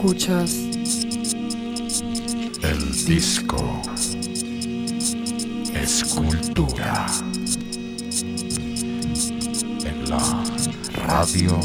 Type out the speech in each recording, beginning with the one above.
Escuchas El disco es cultura. En la radio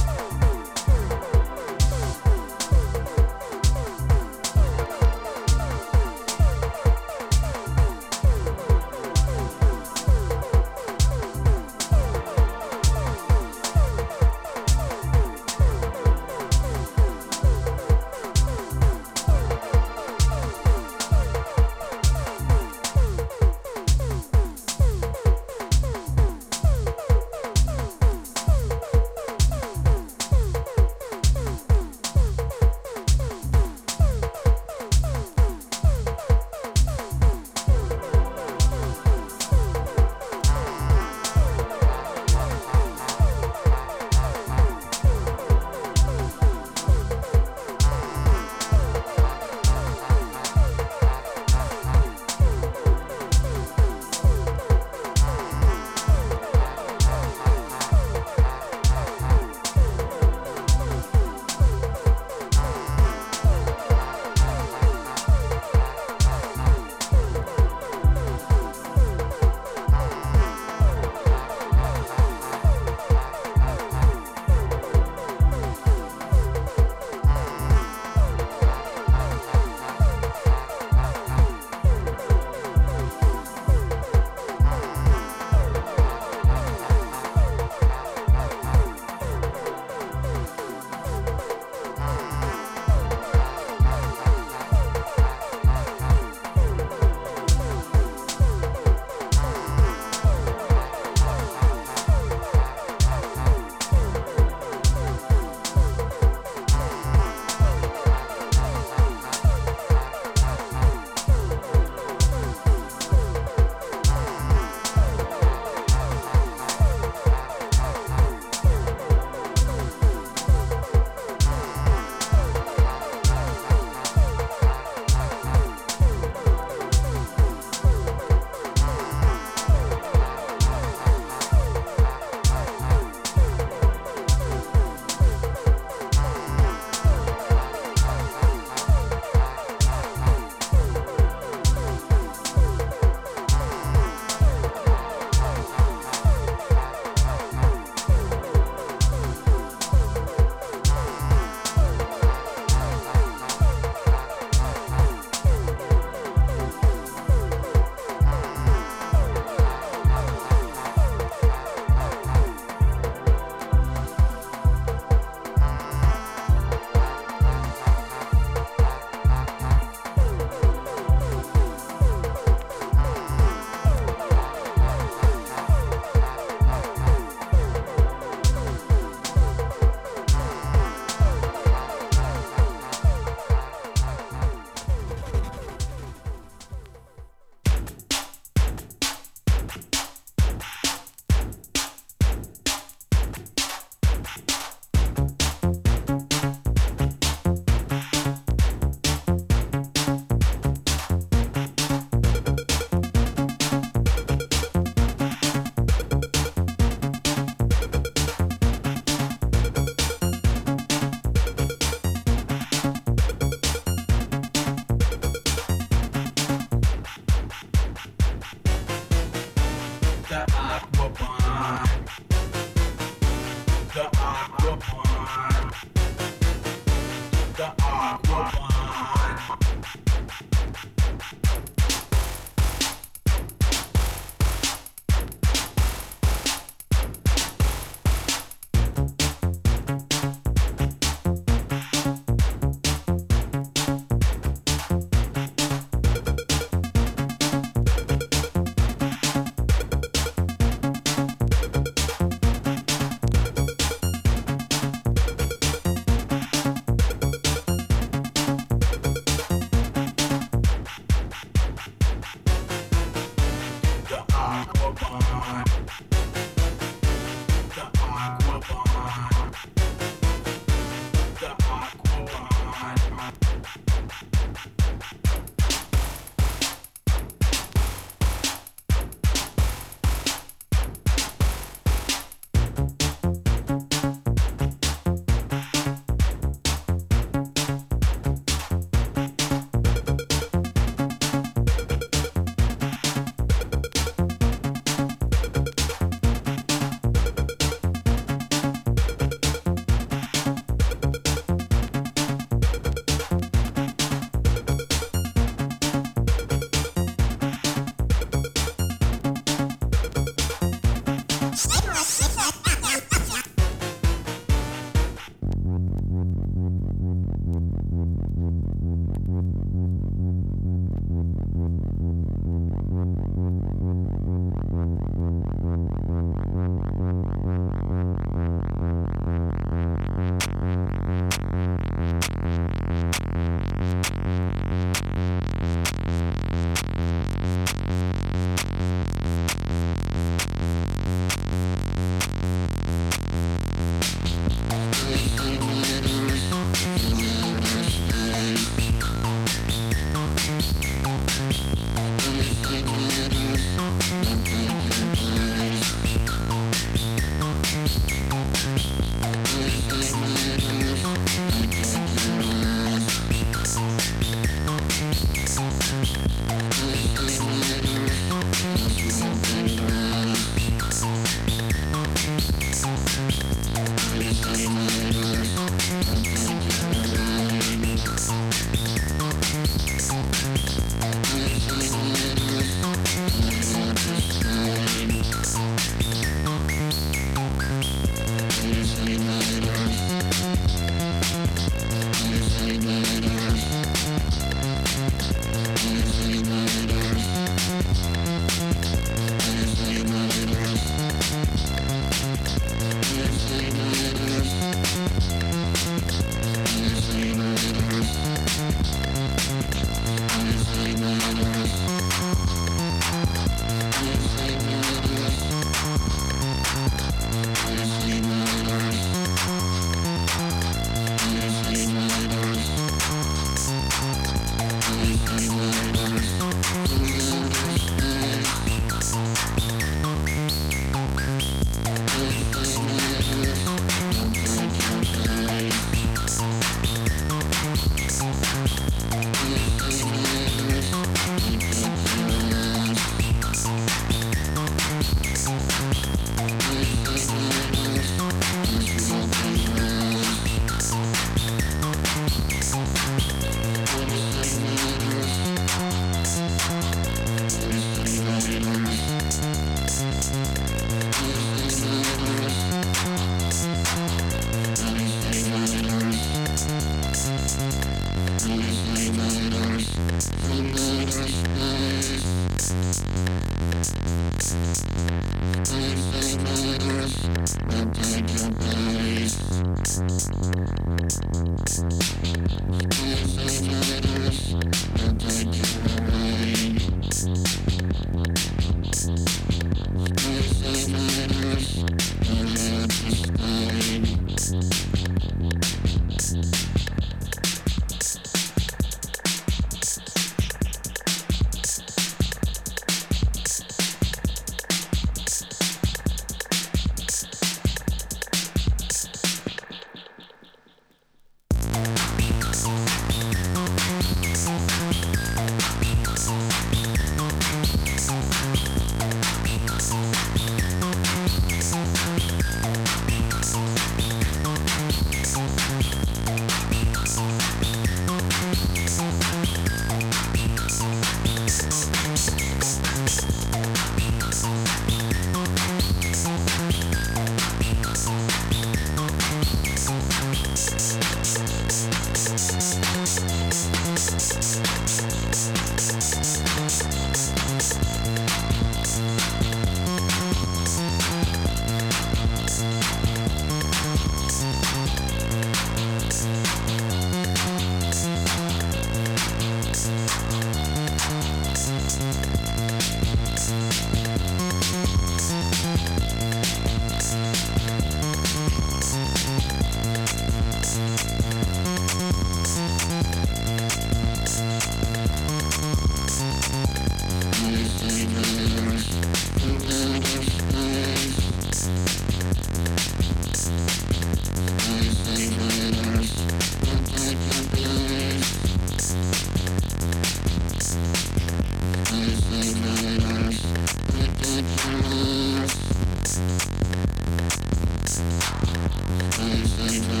Música